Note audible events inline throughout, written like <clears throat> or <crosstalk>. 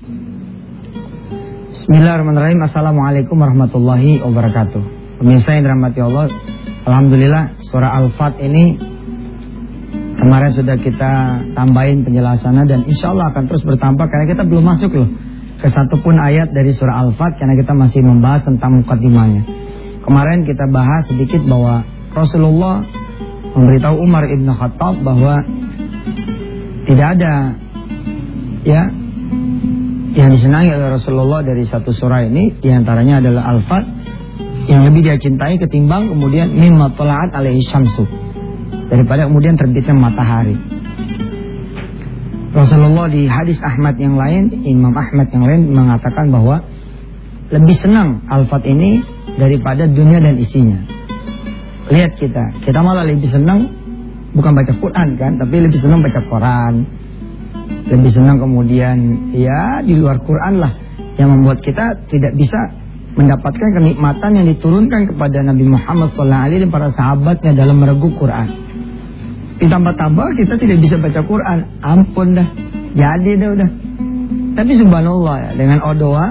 Bismillahirrahmanirrahim. Assalamualaikum warahmatullahi wabarakatuh. Pemirsa yang dirahmati Allah, Alhamdulillah surah Al-Fat ini kemarin sudah kita tambahin penjelasannya dan insya Allah akan terus bertambah karena kita belum masuk loh ke satu pun ayat dari surah Al-Fat karena kita masih membahas tentang mukadimahnya. Kemarin kita bahas sedikit bahwa Rasulullah memberitahu Umar ibn Khattab bahwa tidak ada ya yang disenangi oleh Rasulullah dari satu surah ini di antaranya adalah Al-Fat yang lebih dia cintai ketimbang kemudian mimma tala'at alaihi syamsu daripada kemudian terbitnya matahari. Rasulullah di hadis Ahmad yang lain, Imam Ahmad yang lain mengatakan bahwa lebih senang Al-Fat ini daripada dunia dan isinya. Lihat kita, kita malah lebih senang bukan baca Quran kan, tapi lebih senang baca Quran. Lebih senang kemudian ya di luar Quran lah yang membuat kita tidak bisa mendapatkan kenikmatan yang diturunkan kepada Nabi Muhammad SAW dan para sahabatnya dalam meregu Quran. Ditambah-tambah kita tidak bisa baca Quran, ampun dah, jadi dah udah. Tapi subhanallah ya, dengan doa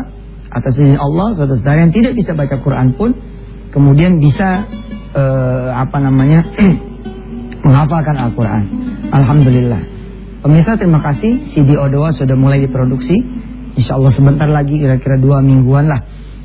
atas izin Allah, saudara-saudara yang tidak bisa baca Quran pun kemudian bisa uh, apa namanya <clears throat> menghafalkan Al-Quran. Alhamdulillah. Pemirsa terima kasih. CD Odoa sudah mulai diproduksi. Insya Allah sebentar lagi kira-kira dua mingguan lah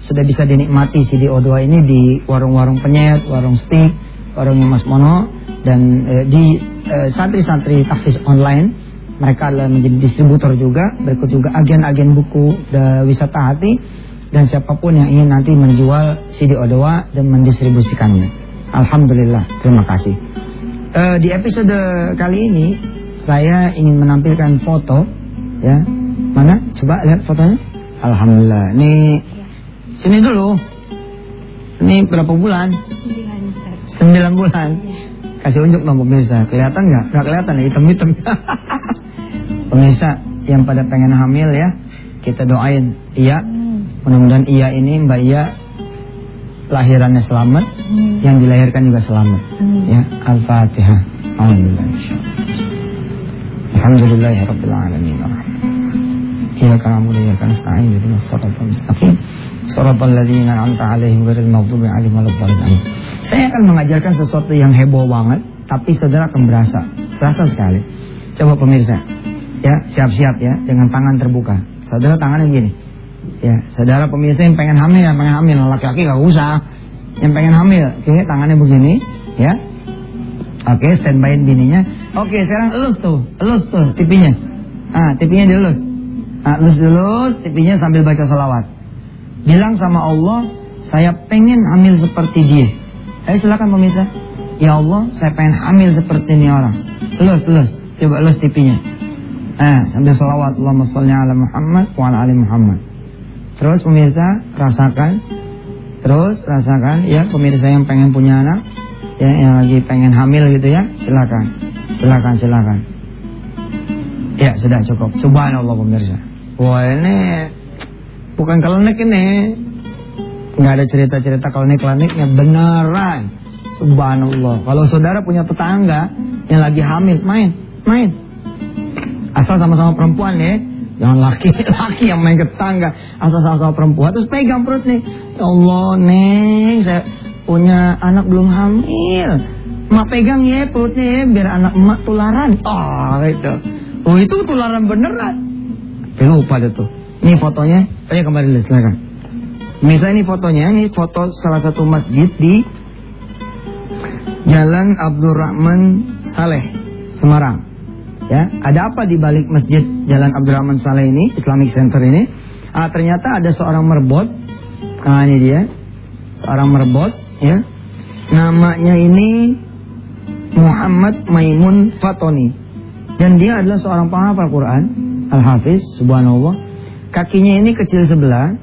sudah bisa dinikmati CD O2 ini di warung-warung penyet, warung stick, warungnya Mas Mono dan eh, di eh, santri-santri tahfiz online. Mereka adalah menjadi distributor juga berikut juga agen-agen buku dan wisata hati dan siapa pun yang ingin nanti menjual CD O2 dan mendistribusikannya. Alhamdulillah terima kasih. Uh, di episode kali ini saya ingin menampilkan foto ya. Mana? Coba lihat fotonya. Alhamdulillah. Ini sini dulu. Ini berapa bulan? Sembilan bulan. Kasih unjuk dong pemirsa. Kelihatan nggak? Nggak kelihatan ya hitam-hitam. <laughs> Pemirsa yang pada pengen hamil ya kita doain iya. Mudah-mudahan iya ini mbak iya lahirannya selamat. Yang dilahirkan juga selamat. Ya al-fatihah. Alhamdulillah alhamdulillahirabbil alamin Iyyaka na'budu wa iyyaka nasta'in ihdinas siratal mustaqim siratal ladzina an'amta 'alaihim ghairil maghdubi 'alaihim waladdallin. Saya akan mengajarkan sesuatu yang heboh banget, tapi saudara akan berasa, berasa sekali. Coba pemirsa, ya siap-siap ya dengan tangan terbuka. Saudara tangannya begini. Ya, saudara pemirsa yang pengen hamil, yang pengen hamil, laki-laki gak usah. Yang pengen hamil, oke tangannya begini, ya. Oke, standby bininya. Oke, sekarang elus tuh, elus tuh tipinya. Ah, tipinya dielus. Nah, elus-elus tipinya sambil baca salawat. Bilang sama Allah, saya pengen hamil seperti dia. Ayo silakan pemirsa. Ya Allah, saya pengen hamil seperti ini orang. Elus, elus. Coba elus tipinya. Nah, sambil salawat Allahumma sholli ala Muhammad wa ali Muhammad. Terus pemirsa rasakan. Terus rasakan ya pemirsa yang pengen punya anak, ya yang lagi pengen hamil gitu ya, silakan. Silakan, silakan. Ya, sudah cukup. Subhanallah pemirsa. Wah, ini bukan kalau naik ini. Nggak ada cerita-cerita kalau naik kliniknya beneran. Subhanallah. Kalau saudara punya tetangga yang lagi hamil, main, main. Asal sama-sama perempuan ya. Jangan laki-laki yang main ke tetangga. Asal sama-sama perempuan. Terus pegang perut nih. Ya Allah, Neng, saya punya anak belum hamil. Mak pegang ya perutnya ya, biar anak emak tularan. Oh, itu. Oh, itu tularan beneran. Lupa deh tuh. Ini fotonya. Ayo kembali dulu, silakan. Misalnya ini fotonya, ini foto salah satu masjid di Jalan Abdurrahman Saleh, Semarang. Ya, ada apa di balik masjid Jalan Abdurrahman Saleh ini, Islamic Center ini? Ah, ternyata ada seorang merbot. Nah, ini dia. Seorang merbot, ya. Namanya ini Muhammad Maimun Fatoni. Dan dia adalah seorang penghafal Quran, Al-Hafiz, subhanallah. Kakinya ini kecil sebelah,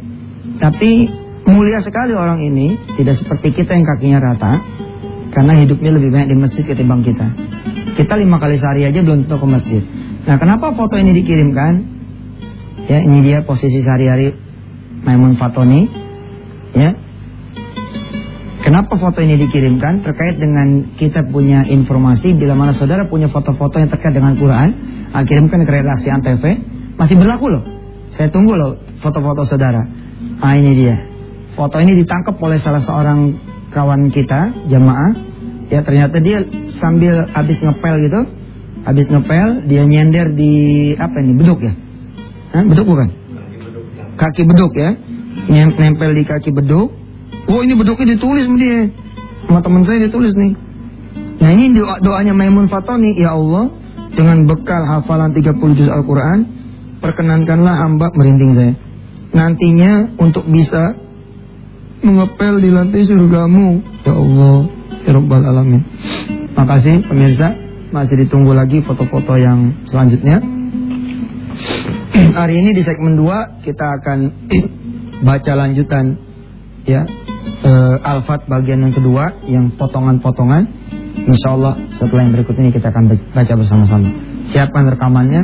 tapi mulia sekali orang ini, tidak seperti kita yang kakinya rata, karena hidupnya lebih banyak di masjid ketimbang kita. Kita lima kali sehari aja belum tentu ke masjid. Nah, kenapa foto ini dikirimkan? Ya, ini dia posisi sehari-hari Maimun Fatoni. Ya. Kenapa foto ini dikirimkan? Terkait dengan kita punya informasi bila mana saudara punya foto-foto yang terkait dengan Quran, ah, kirimkan ke redaksi Antv. Masih berlaku loh. Saya tunggu loh foto-foto saudara. Ah ini dia. Foto ini ditangkap oleh salah seorang kawan kita, jamaah. Ya ternyata dia sambil habis ngepel gitu, habis ngepel dia nyender di apa ini beduk ya? Hah, beduk bukan? Kaki beduk ya, nempel di kaki beduk. Oh ini beduknya ditulis sama dia, sama teman saya ditulis nih. Nah ini doa doanya Maimun Fatoni, ya Allah, dengan bekal hafalan 30 juz Al-Quran, perkenankanlah hamba merinding saya. Nantinya untuk bisa mengepel di lantai surgamu. Ya Allah, ya Rabbal Alamin. Makasih pemirsa, masih ditunggu lagi foto-foto yang selanjutnya. Hari ini di segmen 2 kita akan <clears throat> baca lanjutan ya uh, Al-Fat bagian yang kedua yang potongan-potongan. Insya Allah setelah yang berikut ini kita akan baca bersama-sama. Siapkan rekamannya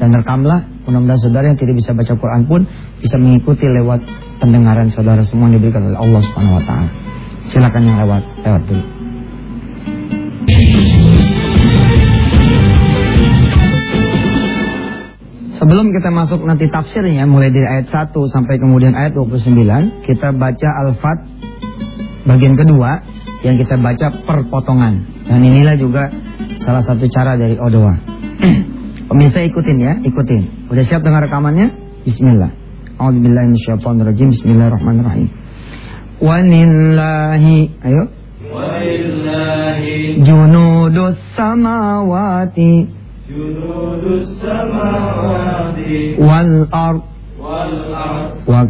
dan rekamlah. Mudah-mudahan saudara yang tidak bisa baca Quran pun bisa mengikuti lewat pendengaran saudara semua yang diberikan oleh Allah Subhanahu Wa Taala. Silakan yang lewat lewat dulu. Sebelum kita masuk nanti tafsirnya mulai dari ayat 1 sampai kemudian ayat 29, kita baca Al-Fat bagian kedua yang kita baca perpotongan. Dan inilah juga salah satu cara dari Odoa. <clears throat> Pemirsa ikutin ya, ikutin. Udah siap dengar rekamannya? Bismillah. A'udzubillahiminasyaitonirrajim. Bismillahirrahmanirrahim. Wanillahi ayo. Wanillahi junudus samawati junudus samawati wal ar wal Ar, wa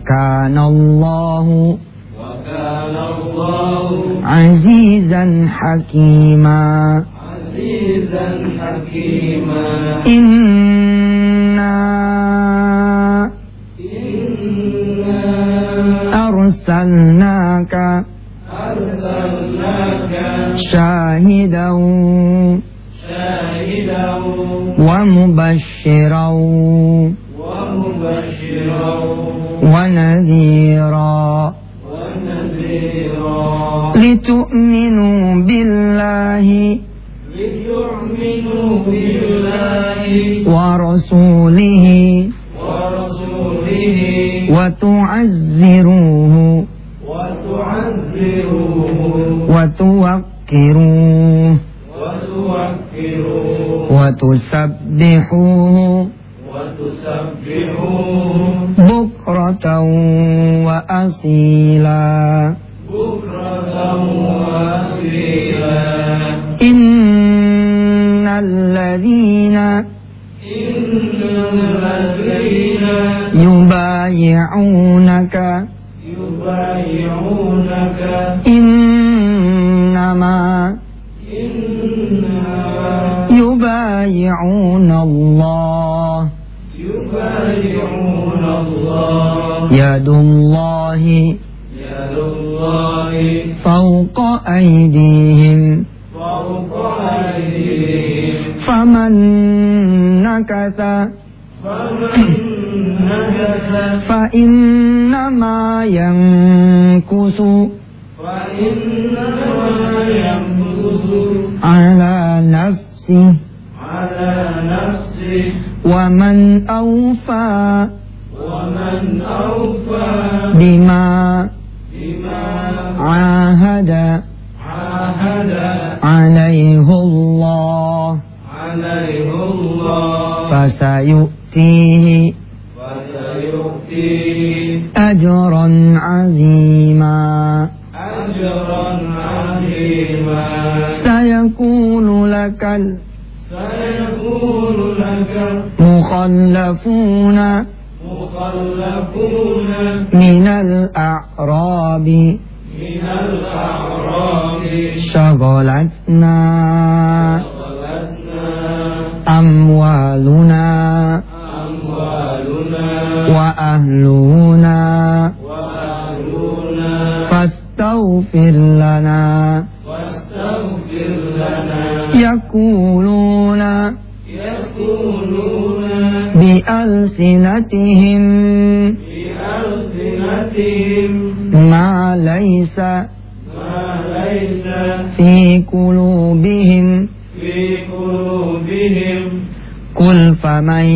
الله عزيزا حكيما. عزيزا حكيما. إنا إنا أرسلناك أرسلناك شاهدا شاهدا ومبشرا ومبشرا ونذيرا. لتؤمنوا بالله. لتؤمنوا بالله. ورسوله. ورسوله. وتعزروه. وتعزروه. وتوقروه. وتوكروه وتسبحوه. وتسبحوه. بكرة وأصيلا. إن الذين يبايعونك إنما يبايعون الله يد الله الله. فوق أيديهم. فوق أيديهم. فمن نكث. فإنما ينكث. على نفسه. على نفسه. ومن أوفى. ومن أوفى. بما عاهد عاهد عليه الله. عليه الله. فسيؤتيه. فسيؤتيه. أجرا عظيما. أجرا عظيما. سيكون لك ال- سيكون لك مخلفون. مخلفون. من الأعراب. من الأعراب شغلتنا. أموالنا. أموالنا. وأهلنا. وأهلنا. فاستغفر لنا. واستغفر لنا. يقولون يقولون بألسنتهم. بألسنتهم. ما ليس في قلوبهم. في قلوبهم قل فمن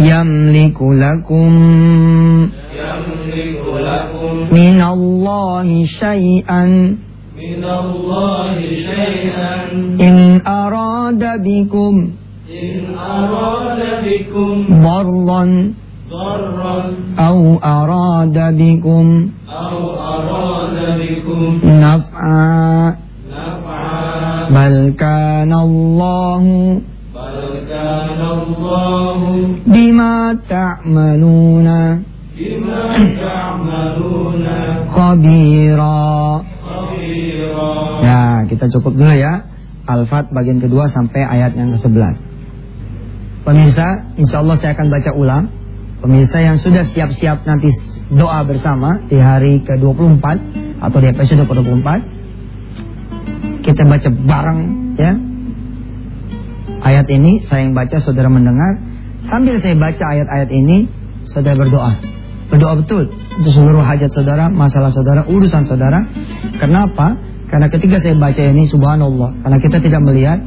يملك لكم يملك لكم من الله شيئا من الله شيئا. إن أراد بكم إن أراد بكم ضرا. ضرا أو أراد بكم أو أراد بكم نفعا نفعا بل كان الله بل كان الله بما تعملون بما تعملون خبيرا خبيرا Nah, kita cukup dulu ya. Al-Fat bagian kedua sampai ayat yang ke-11. Pemirsa, insya Allah saya akan baca ulang. Pemirsa yang sudah siap-siap nanti doa bersama di hari ke-24 atau di episode ke-24. Kita baca bareng ya. Ayat ini saya yang baca, saudara mendengar. Sambil saya baca ayat-ayat ini, saudara berdoa. Berdoa betul untuk seluruh hajat saudara, masalah saudara, urusan saudara. Kenapa? Karena ketika saya baca ini, subhanallah. Karena kita tidak melihat,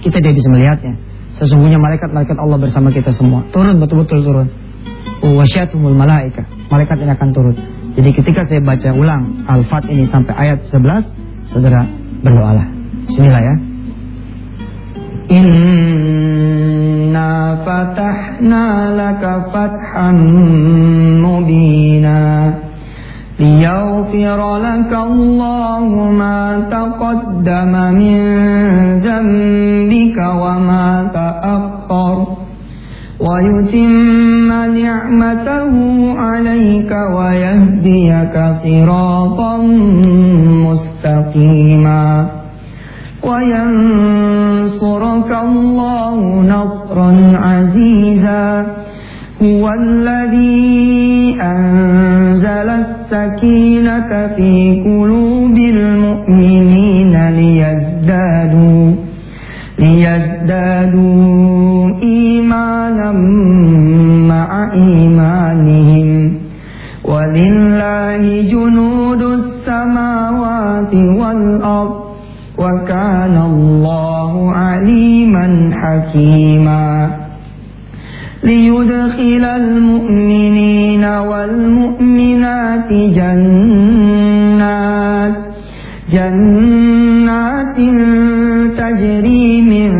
kita tidak bisa melihatnya. Sesungguhnya malaikat-malaikat Allah bersama kita semua. Turun betul-betul turun. Wasyatumul malaika. Malaikat ini akan turun. Jadi ketika saya baca ulang Al-Fat ini sampai ayat 11, saudara berdoalah. Bismillah ya. Inna fatahna laka fathan mubina ليغفر لك الله ما تقدم من ذنبك وما تأخر ويتم نعمته عليك ويهديك صراطا مستقيما. وينصرك الله نصرا عزيزا. هو الذي أنزل السكينة في قلوب المؤمنين ليزدادوا ليزدادوا ليدخل المؤمنين والمؤمنات جنات جنات تجري من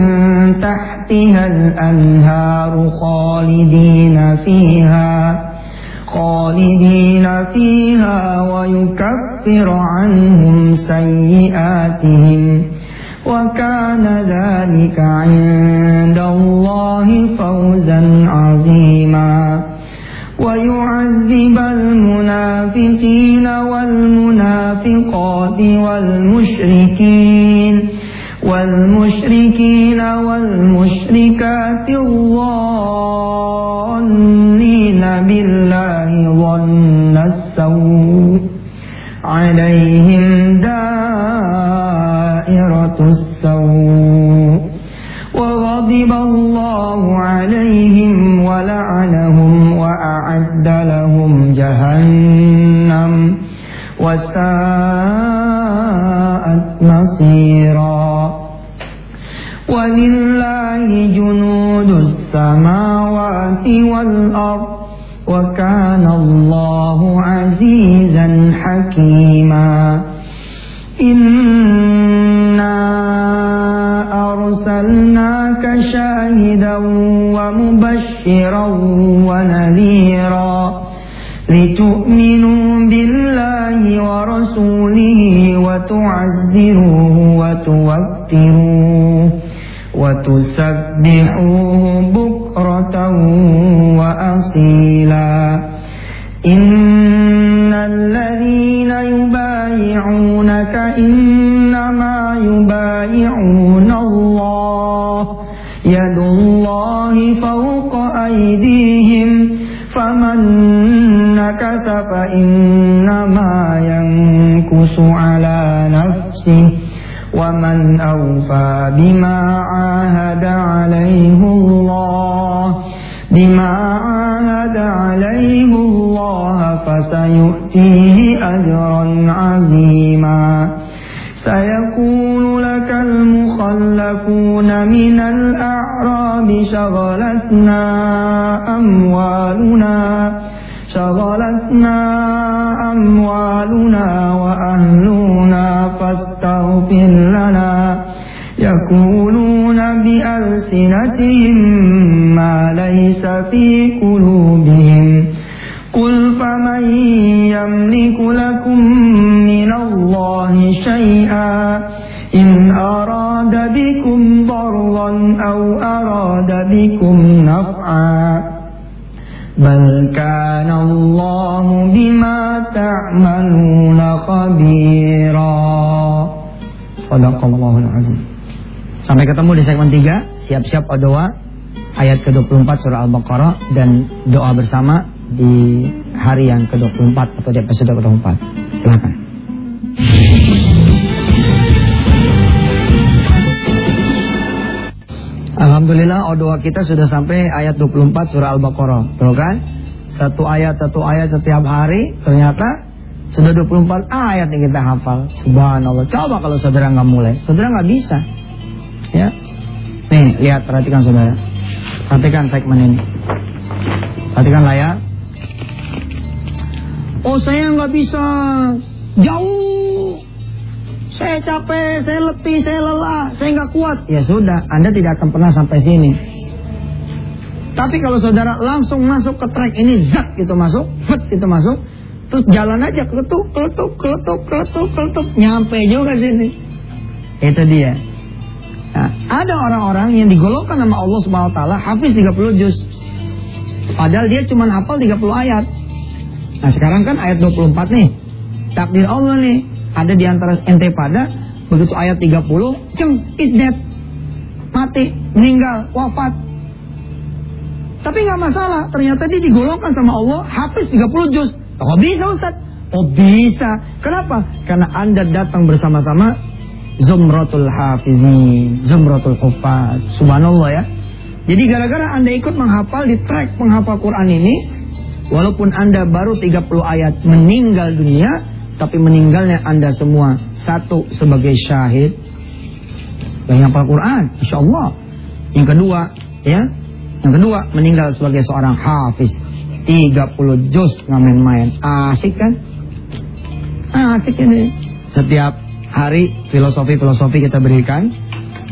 تحتها الأنهار خالدين فيها خالدين فيها ويكفر عنهم سيئاتهم. وكان ذلك عند الله فوزا عظيما. ويعذب المنافقين والمنافقات والمشركين والمشركين والمشركات الظانين بالله ظن السوء. عليهم say وتوكروه وتسبحوه بكرة وأصيلا. إن الذين يبايعونك إنما يبايعون الله. يد الله فوق أيديهم. فمن نكث فإنما ينكث على ومن أوفى بما عاهد عليه الله بما عاهد عليه الله فسيؤتيه أجرا عظيما. سيقول لك المخلفون من الأعراب شغلتنا أموالنا شغلتنا أموالنا وأهلنا فاستغفر لنا. يقولون بألسنتهم ما ليس في قلوبهم. قل فمن يملك لكم من الله شيئا؟ إن أراد بكم ضرا أو أراد بكم نفعا. بل كان الله بما تعملون خبيرا صدق الله العظيم Sampai ketemu di segmen 3 Siap-siap doa Ayat ke-24 surah Al-Baqarah Dan doa bersama di hari yang ke-24 Atau di episode ke-24 Silakan. Alhamdulillah doa kita sudah sampai ayat 24 surah Al-Baqarah Tuh kan Satu ayat satu ayat setiap hari Ternyata sudah 24 ayat yang kita hafal Subhanallah Coba kalau saudara nggak mulai Saudara nggak bisa Ya. Nih, lihat perhatikan Saudara. Perhatikan segmen ini. Perhatikan layar. Oh, saya nggak bisa. Jauh. Saya capek, saya letih, saya lelah, saya nggak kuat. Ya sudah, Anda tidak akan pernah sampai sini. Tapi kalau saudara langsung masuk ke track ini, zat gitu masuk, fit itu masuk, terus jalan aja keletuk, keletuk, keletuk, keletuk, keletuk, nyampe juga sini. Itu dia. Nah, ada orang-orang yang digolongkan nama Allah Subhanahu taala hafiz 30 juz. Padahal dia cuma hafal 30 ayat. Nah, sekarang kan ayat 24 nih. Takdir Allah nih, ada di antara ente pada begitu ayat 30, ceng is dead. Mati, meninggal, wafat. Tapi nggak masalah, ternyata dia digolongkan sama Allah hafiz 30 juz. Oh bisa Ustaz? Oh bisa. Kenapa? Karena Anda datang bersama-sama Zumratul Hafizin, Zumratul Hufaz. Subhanallah ya. Jadi gara-gara Anda ikut menghafal di track penghafal Quran ini, walaupun Anda baru 30 ayat meninggal dunia, tapi meninggalnya Anda semua satu sebagai syahid yang hafal Quran, Insya Allah. Yang kedua, ya, yang kedua meninggal sebagai seorang hafiz. 30 juz ngamen main Asik kan? Asik ini. Setiap hari filosofi-filosofi kita berikan.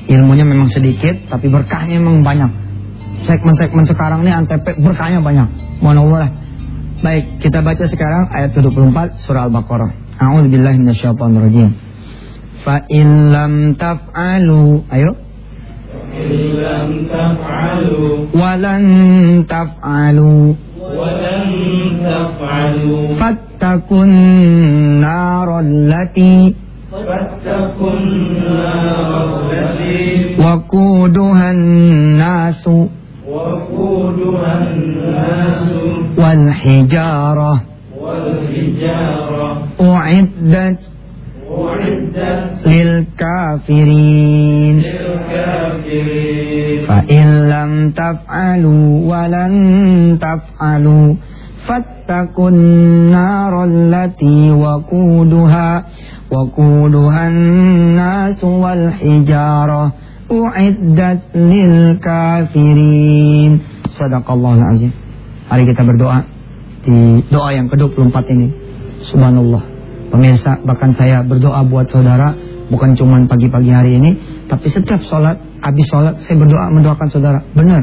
Ilmunya memang sedikit, tapi berkahnya memang banyak. Segmen-segmen sekarang ini antep berkahnya banyak. Mohon Allah lah. Baik, kita baca sekarang ayat ke-24 surah Al-Baqarah. A'udzubillahi minasyaitonirrajim. Fa in lam taf'alu, ayo. lam taf'alu walan taf'alu walan taf'alu fattakun narallati فاتقوا النار التي وقودها الناس وقودها الناس والحجارة والحجارة أعدت أعدت للكافرين للكافرين فإن لم تفعلوا ولن تفعلوا فاتقوا النار التي وقودها وقودها الناس والحجارة أعدت للكافرين صدق الله العظيم Mari kita berdoa di doa yang ke-24 ini. Subhanallah. Pemirsa, bahkan saya berdoa buat saudara bukan cuma pagi-pagi hari ini, tapi setiap sholat, habis sholat saya berdoa mendoakan saudara. Benar.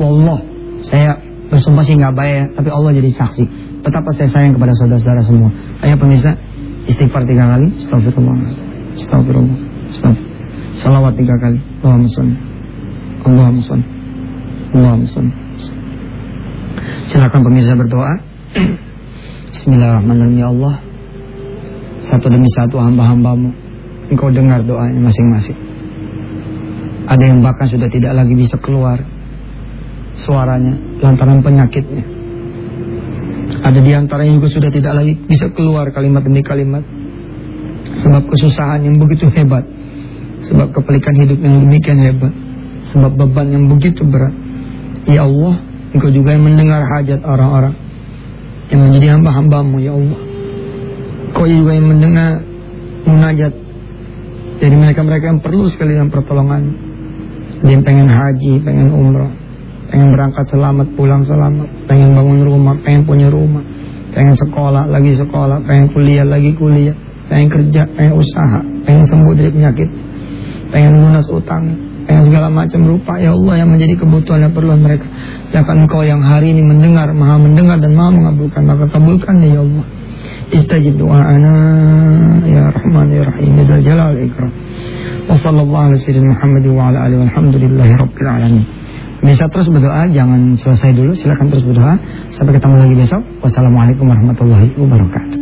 Wallah, saya bersumpah sih nggak baik, tapi Allah jadi saksi. Betapa saya sayang kepada saudara-saudara semua. Ayo pemirsa, Istighfar tiga kali. Astagfirullah. Astagfirullah. Astagfirullah. Salawat tiga kali. Allahumma salli. Allahumma salli. Allahumma salli. Silakan pemirsa berdoa. Bismillahirrahmanirrahim ya Allah. Satu demi satu hamba-hambamu. Engkau dengar doanya masing-masing. Ada yang bahkan sudah tidak lagi bisa keluar suaranya lantaran penyakitnya. Ada di antara yang juga sudah tidak lagi bisa keluar kalimat demi kalimat. Sebab kesusahan yang begitu hebat. Sebab kepelikan hidup yang demikian hebat. Sebab beban yang begitu berat. Ya Allah, Engkau juga yang mendengar hajat orang-orang. Yang menjadi hamba-hambamu, Ya Allah. Kau juga yang mendengar munajat dari mereka-mereka yang perlu sekali dengan pertolongan. Dia pengen haji, pengen umroh, pengen berangkat selamat, pulang selamat, pengen bangun rumah, pengen punya rumah, pengen sekolah, lagi sekolah, pengen kuliah, lagi kuliah, pengen kerja, pengen usaha, pengen sembuh dari penyakit, pengen lunas utang, pengen segala macam rupa ya Allah yang menjadi kebutuhan dan perluan mereka. Sedangkan engkau yang hari ini mendengar, maha mendengar dan maha mengabulkan, maka kabulkan ya Allah. Istajib doa'ana ya Rahman ya Rahim ya Jalal Ikram. Wa sallallahu ala sayyidina Muhammad wa ala alihi walhamdulillahi rabbil alamin. Bisa terus berdoa, jangan selesai dulu, silakan terus berdoa. Sampai ketemu lagi besok. Wassalamualaikum warahmatullahi wabarakatuh.